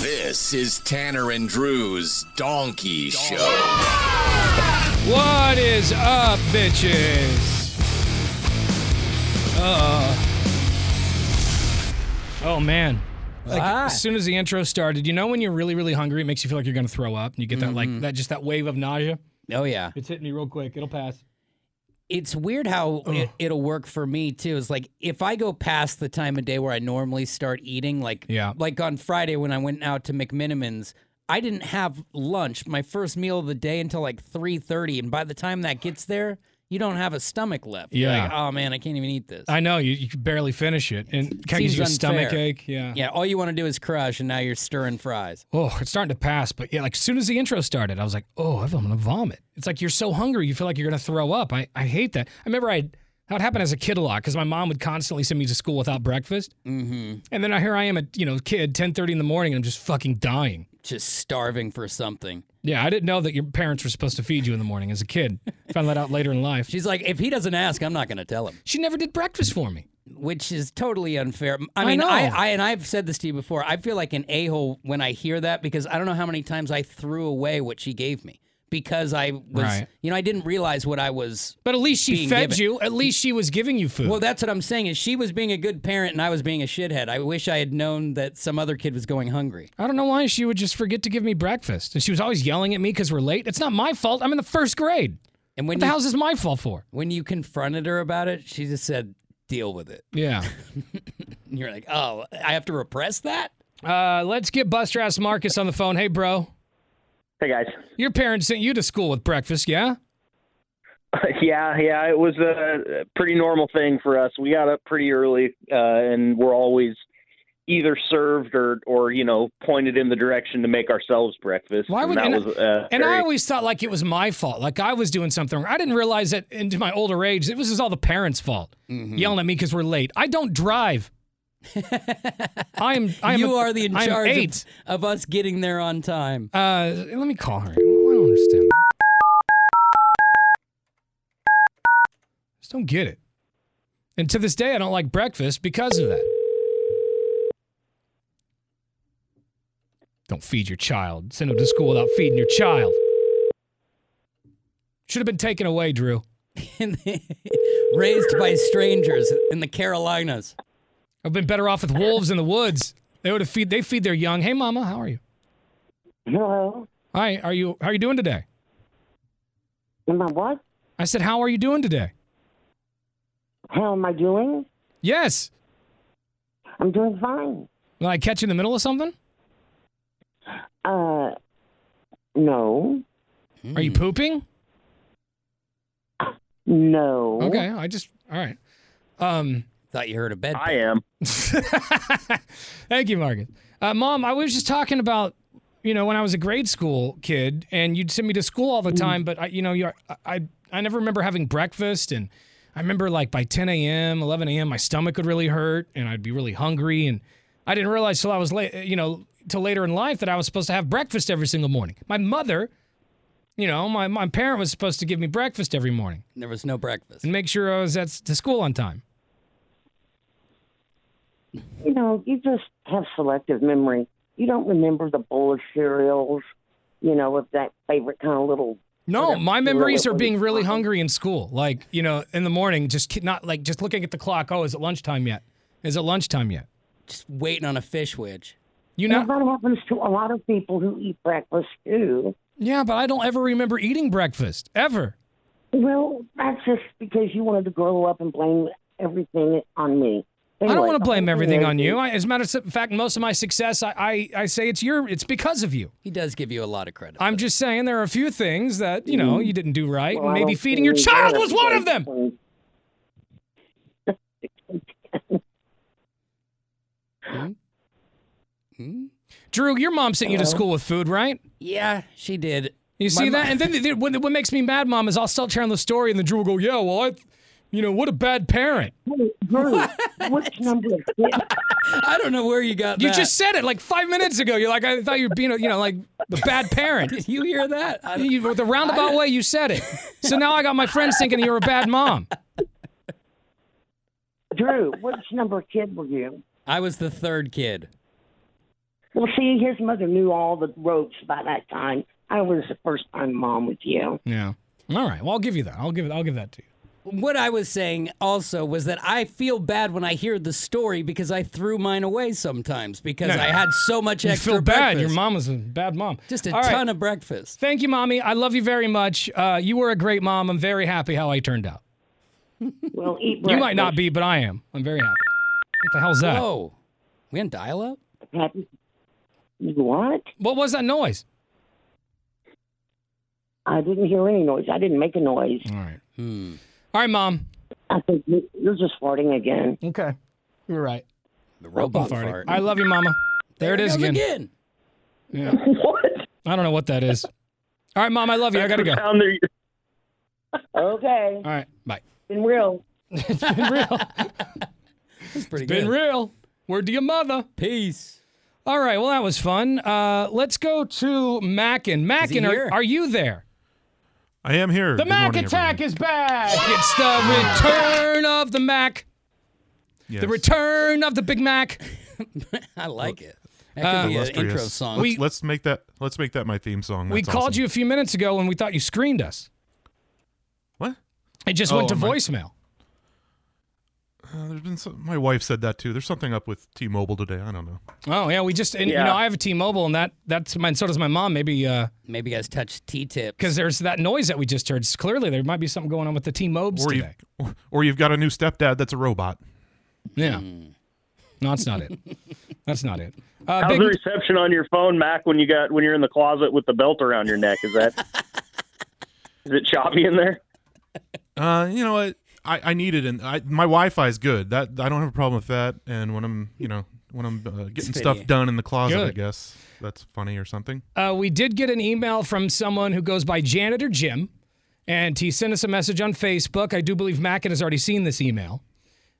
This is Tanner and Drew's Donkey Show. What is up, bitches? Uh. Oh man. Like Ah. as soon as the intro started, you know when you're really, really hungry, it makes you feel like you're gonna throw up, and you get that like that just that wave of nausea. Oh yeah. It's hitting me real quick. It'll pass. It's weird how it, it'll work for me too. It's like if I go past the time of day where I normally start eating, like Yeah. like on Friday when I went out to McMenamins, I didn't have lunch, my first meal of the day until like three thirty, and by the time that gets there, you don't have a stomach left. Yeah. like, oh man, I can't even eat this. I know you, you barely finish it, and kind of gives you a stomach ache. Yeah. yeah, all you want to do is crush, and now you're stirring fries. Oh, it's starting to pass, but yeah, like as soon as the intro started, I was like, oh, I'm gonna vomit. It's like you're so hungry, you feel like you're gonna throw up. I, I hate that. I remember I that would happen as a kid a lot because my mom would constantly send me to school without breakfast, mm-hmm. and then I, here I am, a you know, kid, 10:30 in the morning, and I'm just fucking dying. Just starving for something. Yeah, I didn't know that your parents were supposed to feed you in the morning as a kid. Found that out later in life. She's like, if he doesn't ask, I'm not going to tell him. She never did breakfast for me. which is totally unfair. I I mean, know. I, I, and I've said this to you before. I feel like an a hole when I hear that because I don't know how many times I threw away what she gave me because I was, Right. you know, I didn't realize what I was. But at least she fed given- you. At least she was giving you food. Well, that's what I'm saying. Is she was being a good parent and I was being a shithead. I wish I had known that some other kid was going hungry. I don't know why she would just forget to give me breakfast, and she was always yelling at me because we're late. It's not my fault. I'm in the first grade. And when What the you, hell's this my fault for? when you confronted her about it, she just said, "Deal with it." Yeah. And you're like, "Oh, I have to repress that." Uh, let's get Buster ass Marcus on the phone. Hey, bro. Hey guys. Your parents sent you to school with breakfast, yeah? Yeah, yeah, it was a pretty normal thing for us. We got up pretty early, uh, and we're always either served or, or you know, pointed in the direction to make ourselves breakfast. Why would- and that and- was uh, And I always thought like it was my fault, like I was doing something wrong. I didn't realize that into my older age, it was just all the parents' fault, Mm-hmm. yelling at me because we're late. I don't drive. I'm. I'm you are the in I'm charge of, of us getting there on time. Uh, let me call her. I don't understand. Just don't get it. And to this day, I don't like breakfast because of that. Don't feed your child. Send him to school without feeding your child. Should have been taken away, Drew. Raised by strangers in the Carolinas. I've been better off with wolves in the woods. They would have feed. They feed their young. Hey, mama, how are you? Hello. Hi, are you? How are you doing today? Am I what? I said, how are you doing today? How am I doing? Yes. I'm doing fine. Will I catch you in the middle of something? Uh, no, Are you pooping? no. Okay, I just all right. Um, Thought you heard a bed. I am. thank you, Marcus. Uh, Mom, I was just talking about you know when I was a grade school kid, and you'd send me to school all the time, but I, you know, you're, I, I I never remember having breakfast, and I remember like by 10 a.m., 11 a.m., my stomach would really hurt, and I'd be really hungry, and I didn't realize till I was late, you know, till later in life that I was supposed to have breakfast every single morning. My mother. You know, my, my parent was supposed to give me breakfast every morning There was no breakfast. and make sure I was at to school on time. You know, you just have selective memory. You don't remember the bowl of cereals, you know, with that favorite kind of little. No, my memories are being really hungry in school. Like, you know, in the morning, just not like just looking at the clock. Oh, is it lunchtime yet? Is it lunchtime yet? Just waiting on a fish wedge. You Now, know, that happens to a lot of people who eat breakfast too. yeah, but I don't ever remember eating breakfast ever. Well, that's just because you wanted to grow up and blame everything on me. I don't want to blame everything on you. I, as a matter of fact, most of my success, I, I, I say it's your, it's because of you. He does give you a lot of credit. I'm just saying there are a few things that you know you didn't do right, Well, and maybe feeding your child was one of them. because- Hmm? Drew, your mom sent you to school with food, right? Yeah, she did. You see My that? mo- And then the- the- what, what makes me mad, mom, is I'll start telling the story, and the Drew will go, "Yeah, well, I, you know, what a bad parent." Hey, Drew, which number? I don't know where you got You that. just said it like five minutes ago. You're like, I thought you were being, a, you know, like the bad parent. Did you hear that? I don't- You, with the roundabout way you said it. So now I got my friends thinking you're a bad mom. Drew, which number kid were you? I was the third kid. Well, see, his mother knew all the ropes by that time. I was the first time mom with you. Yeah. All right. Well, I'll give you that. I'll give it. I'll give that to you. What I was saying also was that I feel bad when I hear the story because I threw mine away sometimes because Yeah. I had so much You extra feel bad. breakfast. Your mom was a bad mom. Just a All right. ton of breakfast. Thank you, mommy. I love you very much. Uh, you were a great mom. I'm very happy how I turned out. Well, eat You might not be, but I am. I'm very happy. What the hell's that? Whoa. We on dial up? What? What was that noise? I didn't hear any noise. I didn't make a noise. All right. Hmm. All right, mom. I think you- you're just farting again. Okay. You're right. The robot Farting. fart. I love you, mama. There, it is again. again. Yeah. What? I don't know what that is. All right, mom. I love you. I gotta go. Down there- Okay. All right. Bye. Been real. it's been real. That's pretty been good. real. Word to your mother. Peace. All right. Well, that was fun. Uh, let's go to Mackin. Mackin, are, are you there? I am here. The Good Mac morning, attack everyone. is back. It's the return of the Mac. Yes. The return of the Big Mac. I like it. That Uh, could be an Illustrious. intro song. Let's, We- let's make that. Let's make that my theme song. we That's called awesome. you a few minutes ago and we thought you screened us. What? It just Oh, went to am I- voicemail. Uh, there's been some, my wife said that too. There's something up with T-Mobile today. I don't know. Oh yeah, we just and you Yeah. know I have a T-Mobile and that that's mine. So does my mom. Maybe uh Maybe you guys touch T-tips. because there's that noise that we just heard. So clearly there might be something going on with the T-Mobes Or you, today. or, or you've got a new stepdad that's a robot. Yeah. Hmm. No, that's not it. That's not it. Uh, How's big, the reception on your phone, Mac? When you got when you're in the closet with the belt around your neck, is that is it choppy in there? Uh, you know what? I, I need it, and I, my Wi-Fi is good. That I don't have a problem with that. And when I'm, you know, when I'm uh, getting Spitty. stuff done in the closet, I guess that's funny or something. uh, we did get an email from someone who goes by Janitor Jim, and he sent us a message on Facebook. I do believe Mackin has already seen this email.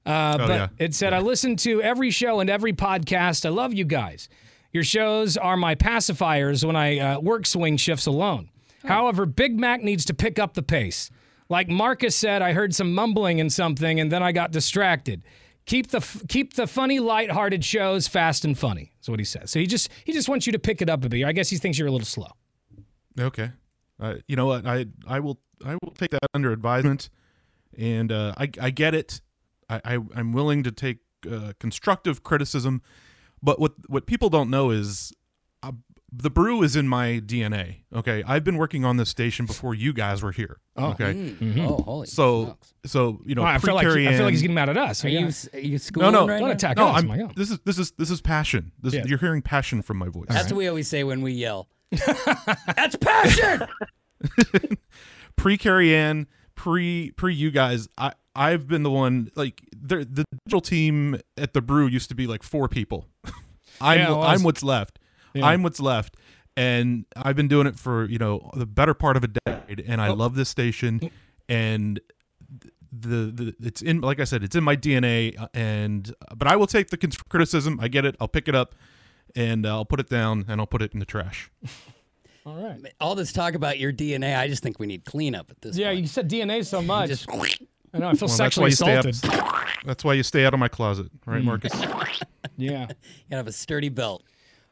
Uh, Oh, but yeah. it said, I listen to every show and every podcast. I love you guys. Your shows are my pacifiers when I uh, work swing shifts alone. However, Big Mac needs to pick up the pace. Like Marcus said, I heard some mumbling and something, and then I got distracted. Keep the keep the funny, lighthearted shows fast and funny. That's what he says. So he just he just wants you to pick it up a bit. I guess he thinks you're a little slow. Okay. Uh, you know what? I I will I will take that under advisement, and uh, I I get it. I, I I'm willing to take uh, constructive criticism, but what what people don't know is. The brew is in my DNA. Okay, I've been working on this station before you guys were here. okay, Mm. Oh, holy so smokes. so you know, Oh, I feel like I feel like he's getting mad at us. Are Yeah. you are you no schooling no right Don't now? attack no. us. I'm my God. this is this is this is passion. This Yeah. you're hearing passion from my voice. That's what we always say when we yell. That's passion. pre Carrie Ann, pre pre you guys, I I've been the one like the the digital team at the brew used to be like four people. I'm Yeah, it was. I'm what's left. Yeah. I'm what's left. And I've been doing it for, you know, the better part of a decade and I Oh. love this station and the, the it's in like I said it's in my DNA uh, and but I will take the criticism. I get it. I'll pick it up and I'll put it down and I'll put it in the trash. All right. All this talk about your DNA, I just think we need cleanup at this Yeah, point. you said DNA so much. just I know. I feel Well, sexually why you stay up. assaulted. That's why you stay out of my closet, right, Hmm. Marcus? Yeah. gotta have a sturdy belt.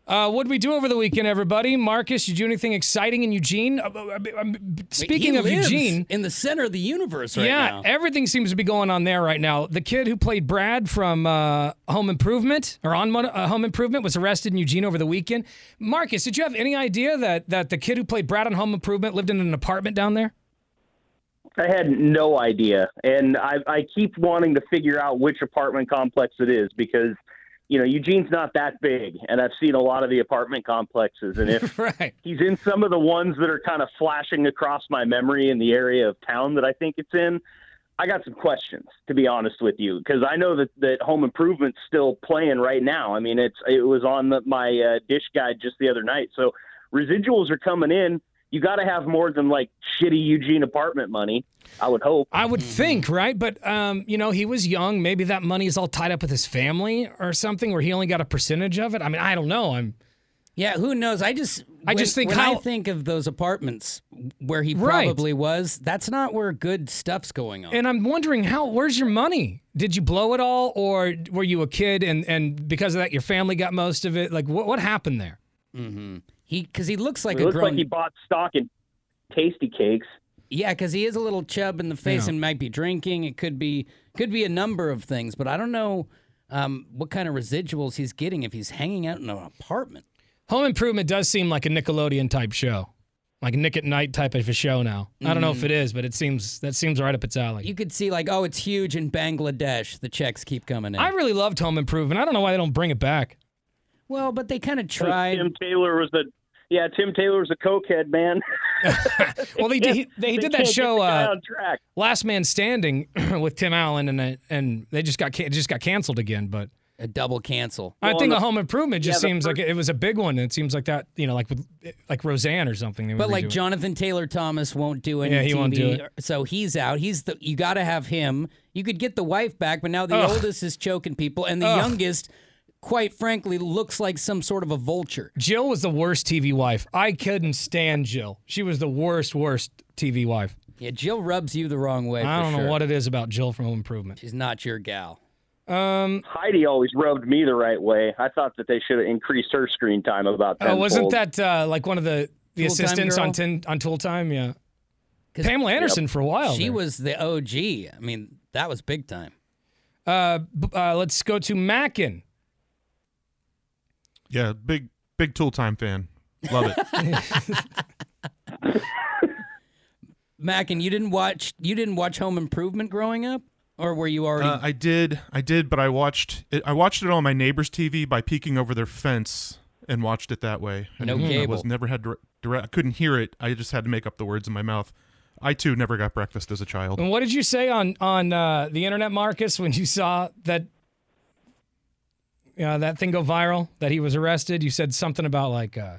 Uh, what did we do over the weekend, everybody? Marcus, did you do anything exciting in Eugene? Uh, uh, uh, Speaking He of lives Eugene, in the center of the universe right now. yeah, now. everything seems to be going on there right now. The kid who played Brad from uh, Home Improvement or on uh, Home Improvement was arrested in Eugene over the weekend. Marcus, did you have any idea that that the kid who played Brad on Home Improvement lived in an apartment down there? I had no idea, and I, I keep wanting to figure out which apartment complex it is because, you know, Eugene's not that big, and I've seen a lot of the apartment complexes, and if right. he's in some of the ones that are kind of flashing across my memory in the area of town that I think it's in, I got some questions to be honest with you because I know that that Home Improvement's still playing right now. I mean, it's it was on the, my uh, dish guide just the other night, so residuals are coming in you got to have more than like shitty Eugene apartment money. I would hope. I would think, right? But um, you know, he was young. Maybe that money is all tied up with his family or something, where he only got a percentage of it. I mean, I don't know. I'm. Yeah, who knows? I just I when- just think when how- I think of those apartments where he Right. probably was, that's not where good stuff's going on. And I'm wondering how. Where's your money? Did you blow it all, or were you a kid and and because of that your family got most of it? Like what what happened there? mm-hmm. He because he looks like it a looks grown. like he bought stock in Tastykakes. yeah, because he is a little chub in the face Yeah. and might be drinking. It could be could be a number of things, but I don't know um, what kind of residuals he's getting if he's hanging out in an apartment. Home Improvement does seem like a Nickelodeon type show, like Nick at Night type of a show now. I don't know if it is, but it seems that seems right up its alley. You could see like, oh, it's huge in Bangladesh. The checks keep coming in. I really loved Home Improvement. I don't know why they don't bring it back. well, but they kind of Like tried. Tim Taylor was the yeah. Tim Taylor was a cokehead man. Well, they did, he, they They did that show uh, track. Last Man Standing with Tim Allen, and it- and they just got just got canceled again. But a double cancel. I Well, think the- a Home Improvement just yeah, the seems like it was a big one. It seems like that you know, like with like Roseanne or something. they But like it. Jonathan Taylor Thomas won't do any Yeah, he TV, won't do it. so he's out. He's the you got to have him. You could get the wife back, but now the Ugh. oldest is choking people, and the Ugh. youngest, quite frankly, looks like some sort of a vulture. Jill was the worst TV wife. I couldn't stand Jill. She was the worst, worst TV wife. Yeah, Jill rubs you the wrong way. I for don't know sure. what it is about Jill from Home Improvement. She's not your gal. Um, Heidi always rubbed me the right way. I thought that they should have increased her screen time about that. oh, wasn't that uh, like one of the the Tool assistants on girl? tin, on Tool Time? Yeah. Pamela Anderson for a while. She there. was the OG. I mean, that was big time. Uh, uh, let's go to Mackin. Yeah, big big tool time fan. Love it. Mac, and you didn't watch you didn't watch Home Improvement growing up, or were you already? Uh, I did, I did, but I watched it. I watched it on my neighbor's TV by peeking over their fence and watched it that way. No And I cable. was never had direct, direct. I couldn't hear it. I just had to make up the words in my mouth. I too never got breakfast as a child. And what did you say on on uh, the internet, Marcus, when you saw that uh, that thing go viral? That he was arrested. You said something about like, uh,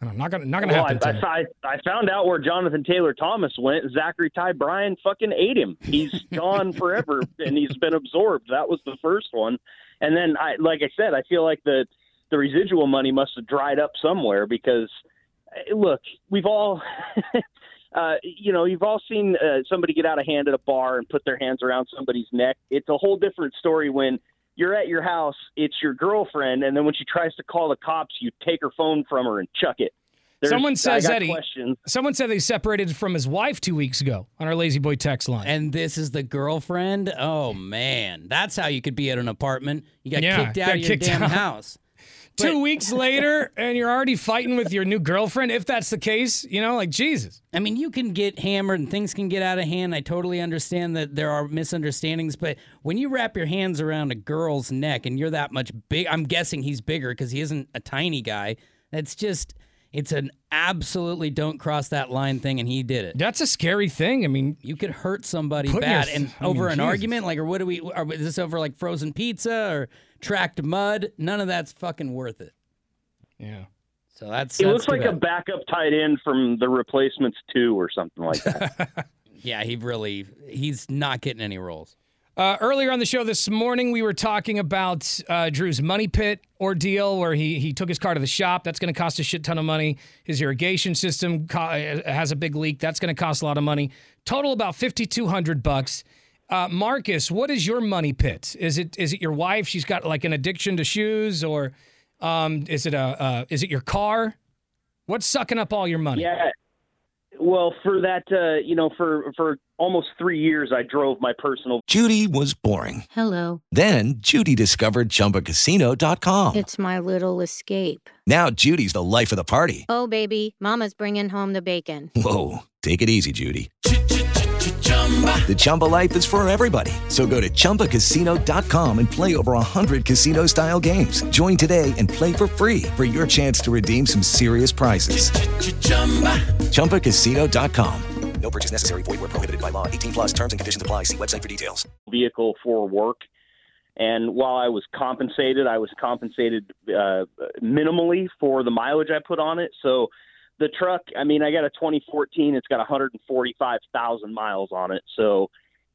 I don't gonna not gonna Well, happen. I, to. I, I found out where Jonathan Taylor Thomas went. Zachary Ty Bryan fucking ate him. He's gone forever, and he's been absorbed. That was the first one, and then I, like I said, I feel like the the residual money must have dried up somewhere because, eh, look, we've all. Uh, you know, you've all seen uh, somebody get out of hand at a bar and put their hands around somebody's neck. It's a whole different story when you're at your house, it's your girlfriend, and then when she tries to call the cops, you take her phone from her and chuck it. There's- Someone says got that he- questions. Someone said they separated from his wife two weeks ago on our La-Z-Boy text line. and this is the girlfriend. Oh man, that's how you could be at an apartment. You got Yeah, kicked out got of your kicked damn out. house. Two weeks later, and you're already fighting with your new girlfriend. If that's the case, you know, like Jesus. I mean, you can get hammered and things can get out of hand. I totally understand that there are misunderstandings, but when you wrap your hands around a girl's neck and you're that much big, I'm guessing he's bigger because he isn't a tiny guy. That's just, it's an absolutely don't cross that line thing, and he did it. That's a scary thing. I mean, You could hurt somebody Put bad, your- and I mean, over an Jesus. argument, like, or what do we? Are, is this over like frozen pizza or tracked mud? None of that's fucking worth it. yeah. So that's. It that's looks too like a bad. backup tight end from the Replacements two or something like that. Yeah, he really. He's not getting any roles. Uh, earlier on the show this morning, we were talking about uh, Drew's money pit ordeal, where he he took his car to the shop. That's going to cost a shit ton of money. His irrigation system co- uh, has a big leak. That's going to cost a lot of money. Total about fifty two hundred bucks. Uh, Marcus, what is your money pit? Is it is it your wife? She's got like an addiction to shoes, or um, is it a uh, is it your car? What's sucking up all your money? yeah. Well, for that, uh, you know, for for almost three years, I drove my personal Judy was boring. Hello. Then Judy discovered ChumbaCasino.com. It's my little escape. Now Judy's the life of the party. Oh, baby, Mama's bringing home the bacon. Whoa, take it easy, Judy. The Chumba life is for everybody. So go to ChumbaCasino.com and play over 100 casino style games. Join today and play for free for your chance to redeem some serious prizes. ChumbaCasino.com. No purchase necessary. Void where prohibited by law. 18 plus terms and conditions apply. See website for details. vehicle for work. And while I was compensated, I was compensated uh, minimally for the mileage I put on it. So the truck, I mean, I got a 2014. It's got 145,000 miles on it. So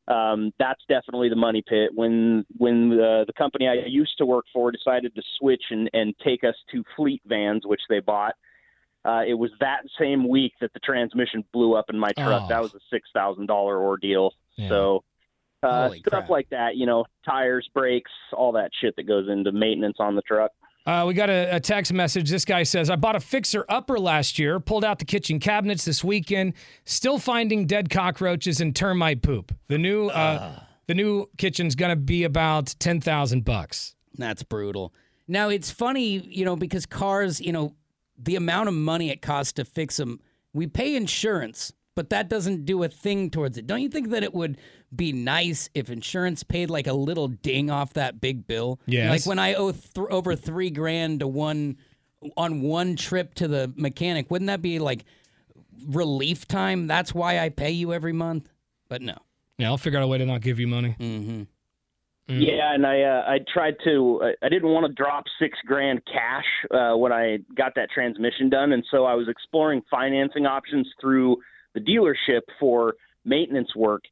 um, that's definitely the money pit. When when the, the company I used to work for decided to switch and, and take us to fleet vans, which they bought, uh, it was that same week that the transmission blew up in my truck. Oh. That was a six thousand dollar ordeal. Yeah. So uh, Holy stuff crap. like that, you know, tires, brakes, all that shit that goes into maintenance on the truck. Uh, we got a, a text message. This guy says, I bought a fixer upper last year, pulled out the kitchen cabinets this weekend, still finding dead cockroaches and termite poop. The new uh, the new kitchen's gonna be about ten thousand bucks. That's brutal. Now it's funny, you know, because cars, you know, the amount of money it costs to fix them, we pay insurance, but that doesn't do a thing towards it. Don't you think that it would be nice if insurance paid like a little ding off that big bill? Yes. Like when I owe th- over three grand to one on one trip to the mechanic, wouldn't that be like relief time? That's why I pay you every month. But no. Yeah, I'll figure out a way to not give you money. Mm-hmm. Mm. Yeah, and I uh, I tried to I, I didn't want to drop six grand cash uh, when I got that transmission done, and so I was exploring financing options through the dealership for maintenance work.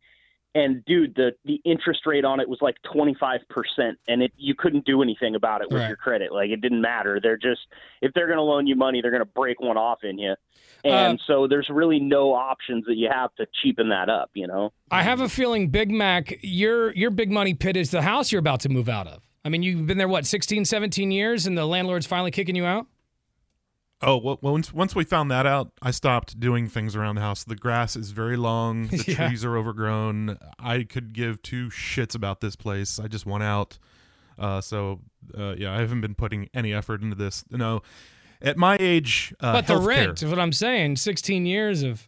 And dude, the the interest rate on it was like twenty five percent, and it you couldn't do anything about it with Right. your credit. Like it didn't matter. They're just if they're going to loan you money, they're going to break one off in you. And um, so there's really no options that you have to cheapen that up. You know. I have a feeling, Big Mac, your your big money pit is the house you're about to move out of. I mean, you've been there what 16, 17 years, and the landlord's finally kicking you out. Oh well, once once we found that out, I stopped doing things around the house. The grass is very long. The Yeah. trees are overgrown. I could give two shits about this place. I just want out. Uh, so uh, yeah, I haven't been putting any effort into this. You No, at my age, uh, but the rent is what I'm saying. 16 years of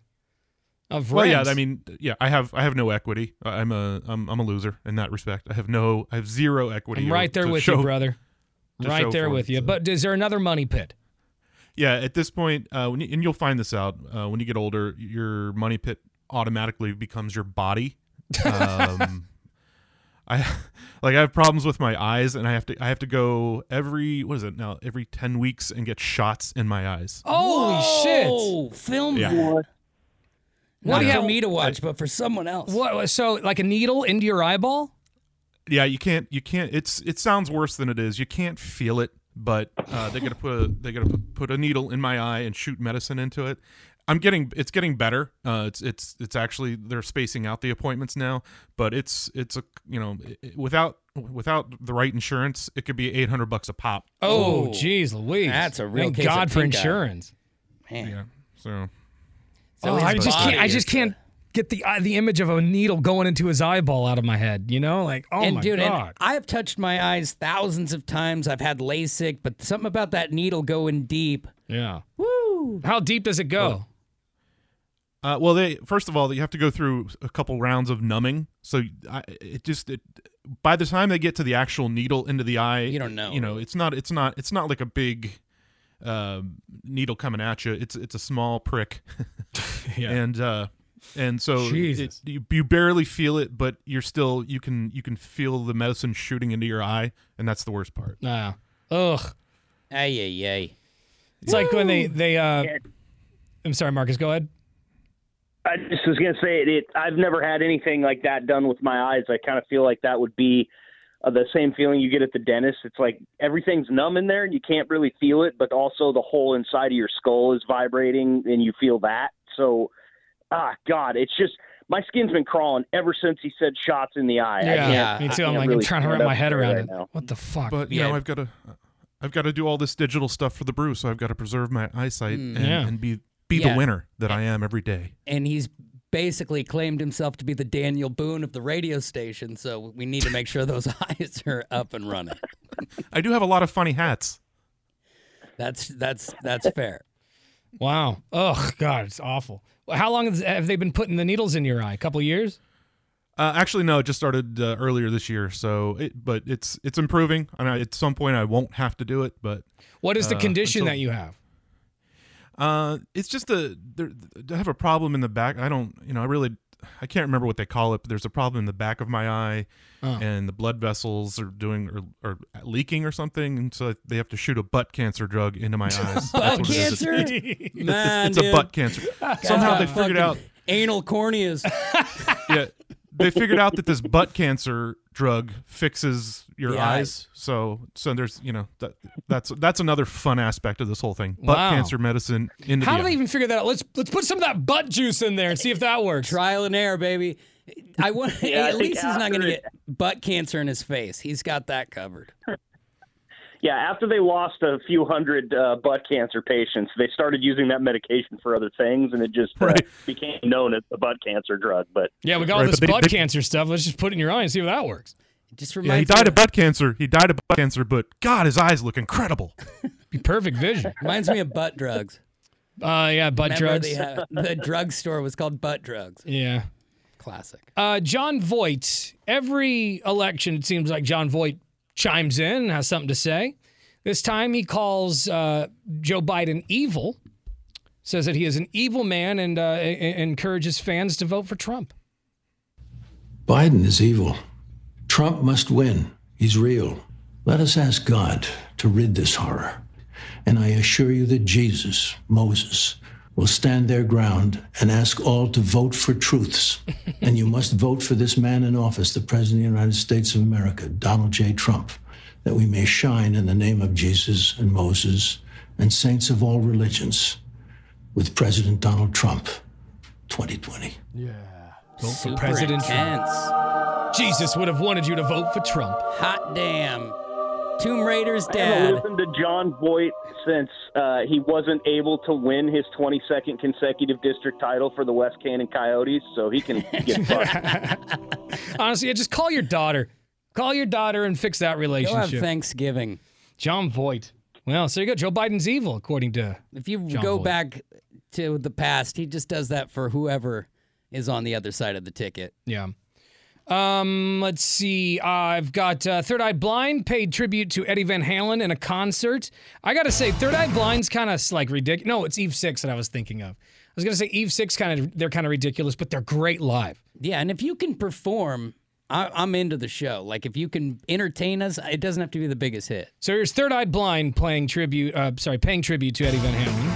of Well, rent. yeah, I mean, yeah, I have I have no equity. I'm a I'm, I'm a loser in that respect. I have no I have zero equity. I'm right there with show- you, brother. Right there with it, you. so. But is there another money pit? Yeah, at this point, uh, when you, and you'll find this out uh, when you get older, your money pit automatically becomes your body. Um, I like I have problems with my eyes, and I have to I have to go every what is it now every ten weeks and get shots in my eyes. Holy shit! Oh, film Yeah. that. What Not do you for me to watch, but for someone else. What? So like a needle into your eyeball? Yeah, you can't you can't. It's it sounds worse than it is. You can't feel it, but uh, they're gonna put a, they're gonna put, put a needle in my eye and shoot medicine into it. I'm getting it's getting better. Uh, it's it's it's actually they're spacing out the appointments now, but it's it's a you know it- without without the right insurance, it could be 800 bucks a pop. Oh, jeez, Louise. That's a real Thank case of God for pink eye. insurance. Man. Yeah, so So oh, I just can't. I just can't get the uh, the image of a needle going into his eyeball out of my head. You know, like oh and my dude, and god. I have touched my eyes thousands of times. I've had LASIK, but something about that needle going deep. yeah. Woo! How deep does it go? Uh, well, they first of all, you have to go through a couple rounds of numbing. So I, it just it, by the time they get to the actual needle into the eye, You don't know. You know, it's not it's not it's not like a big um needle coming at you. It's it's a small prick, yeah. and uh, and so it, you, you barely feel it, but you're still you can you can feel the medicine shooting into your eye, and that's the worst part. Nah. Ugh. Ay, ay, ay. It's like when they they. uh I'm sorry, Marcus. Go ahead. I just was gonna say it, it. I've never had anything like that done with my eyes. I kind of feel like that would be uh, the same feeling you get at the dentist. It's like everything's numb in there and you can't really feel it, but also the whole inside of your skull is vibrating and you feel that. So, ah, God, it's just my skin's been crawling ever since he said shots in the eye. I Yeah, me too. I'm like really I'm trying to wrap my head around right it. now. What the fuck? But you Yeah. know, I've got to I've got to do all this digital stuff for the brew, so I've got to preserve my eyesight and, Yeah. and be be Yeah. the winner that I am every day. And he's basically claimed himself to be the Daniel Boone of the radio station, so we need to make sure those eyes are up and running. I do have a lot of funny hats. That's that's that's fair. Wow. Oh God, it's awful. How long have they been putting the needles in your eye? A couple years? Uh, actually, no, it just started uh, earlier this year. So, it, but it's it's improving, and I, at some point I won't have to do it. But What is the uh, condition until- that you have? Uh, it's just a there, I have a problem in the back. I don't, you know, I really I can't remember what they call it, but there's a problem in the back of my eye, Oh. and the blood vessels are doing or, or leaking or something, and so they have to shoot a butt cancer drug into my eyes. Butt That's what it is. cancer? It's, Man, it's a butt cancer. Somehow they figured out. anal corneas. Yeah, they figured out that this butt cancer drug fixes your Yeah. eyes. So, so there's, you know, that that's that's another fun aspect of this whole thing. Butt Wow. cancer medicine into How the do they eye. even figure that out? Let's let's put some of that butt juice in there and see if that works. Trial and error, baby. I want. Yeah, at least he's not going to get butt cancer in his face. He's got that covered. Yeah, after they lost a few hundred uh, butt cancer patients, they started using that medication for other things, and it just uh, Right. became known as the butt cancer drug. But Yeah, we got all Right, this but they- butt they- cancer stuff. Let's just put it in your eye and see if that works. It just Yeah, he died me of butt cancer. He died of butt cancer, but God, his eyes look incredible. Be perfect vision. reminds me of butt drugs. Uh, yeah, butt Remember drugs. they had- the drugstore was called Butt Drugs. Yeah. Classic. Uh, Jon Voight. Every election, it seems like Jon Voight chimes in and has something to say. This time, he calls uh, Joe Biden evil. Says that he is an evil man and uh, encourages fans to vote for Trump. Biden is evil. Trump must win. He's real. Let us ask God to rid this horror. And I assure you that Jesus, Moses, will stand their ground and ask all to vote for truths. and you must vote for this man in office, the President of the United States of America, Donald J. Trump, that we may shine in the name of Jesus and Moses and saints of all religions with President Donald Trump 2020. Yeah. Vote for Super President Trump. Intense. Jesus would have wanted you to vote for Trump. Hot damn. Tomb Raider's I haven't listened to Jon Voight since uh, he wasn't able to win his 22nd consecutive district title for the West Canaan Coyotes, so he can get fucked. Honestly, yeah, just call your daughter. Call your daughter and fix that Go have relationship. Thanksgiving. Jon Voight. Well, so you go. Joe Biden's evil, according to. If you John go Voight. back to the past, he just does that for whoever is on the other side of the ticket. Yeah. Um, let's see. I've got uh, Third Eye Blind paid tribute to Eddie Van Halen in a concert. I gotta say, Third Eye Blind's kind of like ridiculous. No, it's Eve Six that I was thinking of. I was gonna say Eve Six kind of they're kind of ridiculous, but they're great live. Yeah, and if you can perform, I, I'm into the show. Like if you can entertain us, it doesn't have to be the biggest hit. So here's Third Eye Blind playing tribute. Uh, sorry, paying tribute to Eddie Van Halen.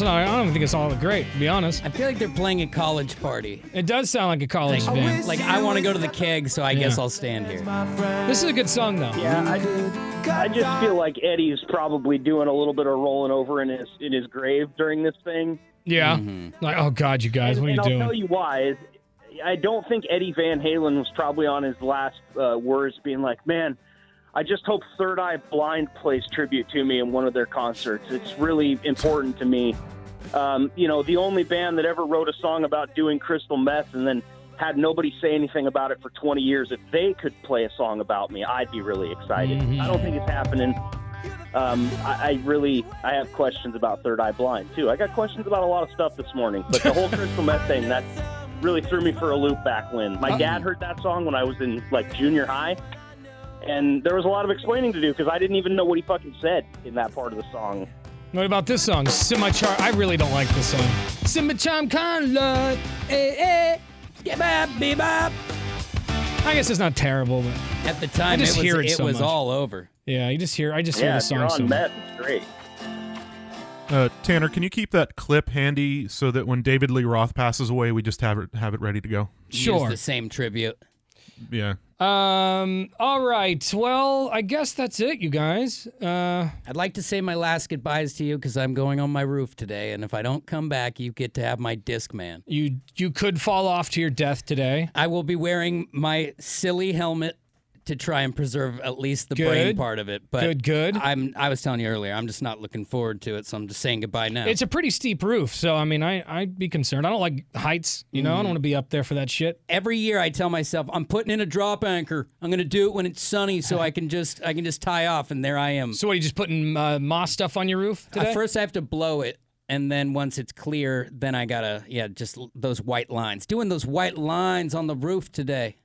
Again. I don't know. It's not, I don't think it's all that great, to be honest. I feel like they're playing a college party. It does sound like a college Like, band. like I want to go to the keg, so I Yeah. guess I'll stand here. This is a good song, though. Yeah, I, I just feel like Eddie's probably doing a little bit of rolling over in his in his grave during this thing. Yeah. Mm-hmm. Like, oh God, you guys, and, what are you and I'll doing? tell you why. Is I don't think Eddie Van Halen was probably on his last uh, words, being like, "Man, I just hope Third Eye Blind plays tribute to me in one of their concerts. It's really important to me." Um, you know, the only band that ever wrote a song about doing crystal meth and then had nobody say anything about it for 20 years. If they could play a song about me, I'd be really excited. Mhm. I don't think it's happening. Um, I, I really, I have questions about Third Eye Blind too. I got questions about a lot of stuff this morning, but the whole crystal meth thing that really threw me for a loop back when my dad heard that song when I was in like junior high, and there was a lot of explaining to do because I didn't even know what he fucking said in that part of the song. What about this song? Semi Charm. I really don't like this song. Semi Charm Conlord. Eh, eh. Yeah, bop, bebop. I guess it's not terrible, but At the time, I just it was, hear it so was much. all over. yeah, you just hear. I just hear yeah, the if you're song on so much. meth, it's great. Uh, Tanner, can you keep that clip handy so that when David Lee Roth passes away, we just have it have it ready to go? Use Sure. the same tribute. Yeah. Um. All right. Well, I guess that's it, you guys. Uh. I'd like to say my last goodbyes to you because I'm going on my roof today, and if I don't come back, you get to have my disc man. You you could fall off to your death today. I will be wearing my silly helmet to try and preserve at least the brain part of it. But Good, good. I'm I was telling you earlier, I'm just not looking forward to it, so I'm just saying goodbye now. It's a pretty steep roof, so I mean, I I'd be concerned. I don't like heights. You know, I don't want to be up there for that shit. Every year I tell myself I'm putting in a drop anchor. I'm gonna do it when it's sunny, so I can just I can just tie off, and there I am. So, what are you just putting uh, moss stuff on your roof today? At first, I have to blow it, and then once it's clear, then I gotta yeah, just those white lines. Doing those white lines on the roof today,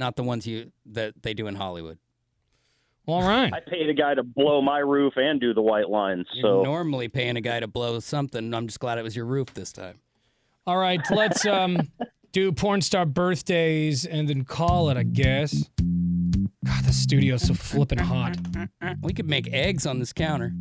not the ones you that they do in Hollywood. All right. I paid a guy to blow my roof and do the white lines. You're So normally paying a guy to blow something. I'm just glad it was your roof this time. All right, let's um do porn star birthdays and then call it. I guess. God, the studio's so flipping hot. We could make eggs on this counter.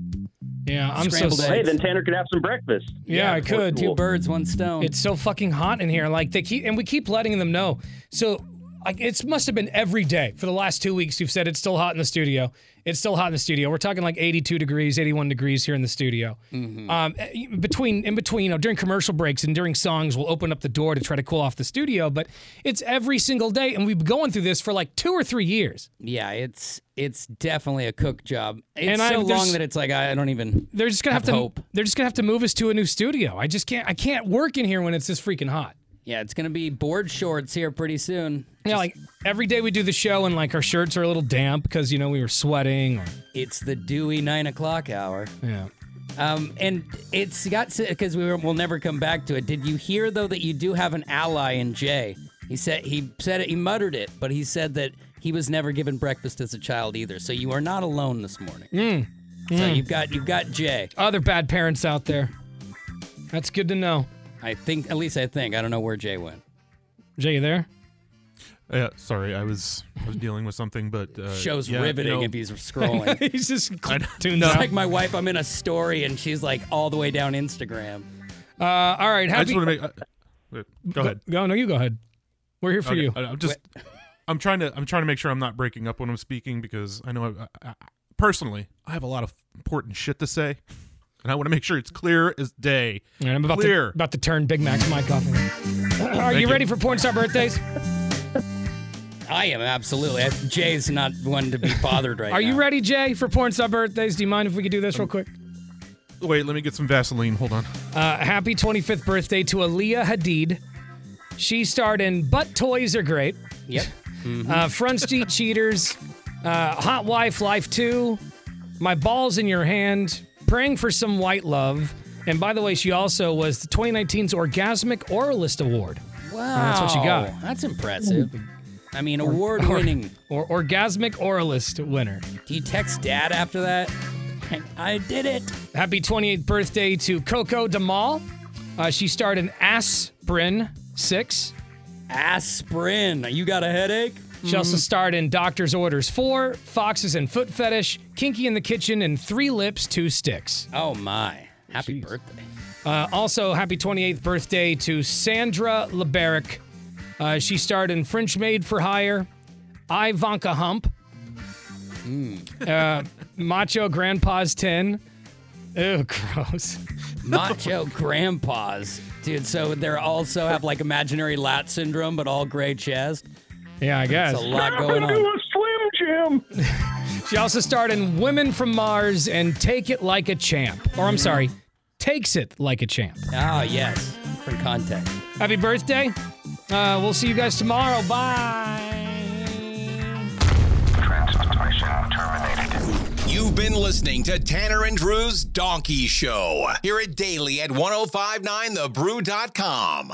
Yeah, I'm Scrambled so. eggs. hey, then Tanner could have some breakfast. Yeah, I could. Two birds, one stone. It's so fucking hot in here. Like they keep, and we keep letting them know. So, like, it must have been every day for the last two weeks. You've said it's still hot in the studio. It's still hot in the studio. We're talking like 82 degrees, 81 degrees here in the studio. Um, eh, between, in between, you know, during commercial breaks and during songs, we'll open up the door to try to cool off the studio. But it's every single day, and we've been going through this for like two or three years. yeah, it's it's definitely a cook job. It's And I- so there's- long that it's like I, I don't even. They're just gonna have, Have to. hope. They're just gonna have to move us to a new studio. I just can't. I can't work in here when it's this freaking hot. Yeah, it's gonna be board shorts here pretty soon. Yeah, like every day we do the show and like our shirts are a little damp because you know we were sweating or It's the dewy nine o'clock hour. yeah. Um, and it's got because we were, we'll never come back to it. Did you hear though that you do have an ally in Jay? He said he said it. He muttered it, but he said that he was never given breakfast as a child either. So you are not alone this morning. Mm. So Mm. you've got you've got Jay. Other bad parents out there. That's good to know. I think at least I think I don't know where Jay went. Jay, you there? Yeah, sorry, I was I was dealing with something, but uh, Show's yeah, riveting you know, if he's scrolling. He's just I- tuned It's like my wife. I'm in a story and she's like all the way down Instagram. Uh, all right, I happy. just want to make. Uh, wait, go ahead. Go, no, you go ahead. We're here for Okay, you. I, am just. I'm trying to. I'm trying to make sure I'm not breaking up when I'm speaking because I know. I, I, personally, I have a lot of important shit to say, and I want to make sure it's clear as day. And I'm about clear. to about to turn Big Mac's mic off. Are you you. ready for porn star birthdays? I am absolutely. I- Jay's not one to be bothered right Are now. you ready, Jay, for porn star birthdays? Do you mind if we could do this real quick? Wait, let me get some Vaseline. Hold on. Uh, happy 25th birthday to Aaliyah Hadid. She starred in Butt Toys Are Great. Yep. Uh, Front Street Cheaters, uh, Hot Wife Life 2, My Balls in Your Hand, Praying for Some White Love. And by the way, she also was the 2019's Orgasmic Oralist Award. Wow, that's what you got. That's impressive. I mean, award winning. Or, Orgasmic Oralist winner. Do you text dad after that? I did it. Happy 28th birthday to Coco Demal. Uh, she starred in Aspirin 6. Aspirin. You got a headache? She also starred in Doctor's Orders 4, Foxes and Foot Fetish, Kinky in the Kitchen, and Three Lips, Two Sticks. Oh my. Happy birthday. Uh, also, happy 28th birthday to Sandra Leberick. Uh, she starred in French Maid for Hire, Ivanka Hump, uh, Macho Grandpa's 10. Ew, gross. Macho grandpas. Dude, so they also have like imaginary lat syndrome, but all gray chest. Yeah, I guess. A lot going on. Slim She also starred in Women from Mars and Take It Like a Champ. Or I'm sorry, Takes It Like a Champ. Oh, yes. For context. Happy birthday. Uh, we'll see you guys tomorrow. Bye. Transmission terminated. You've been listening to Tanner and Drew's Donkey Show. here at daily at 1059thebrew.com.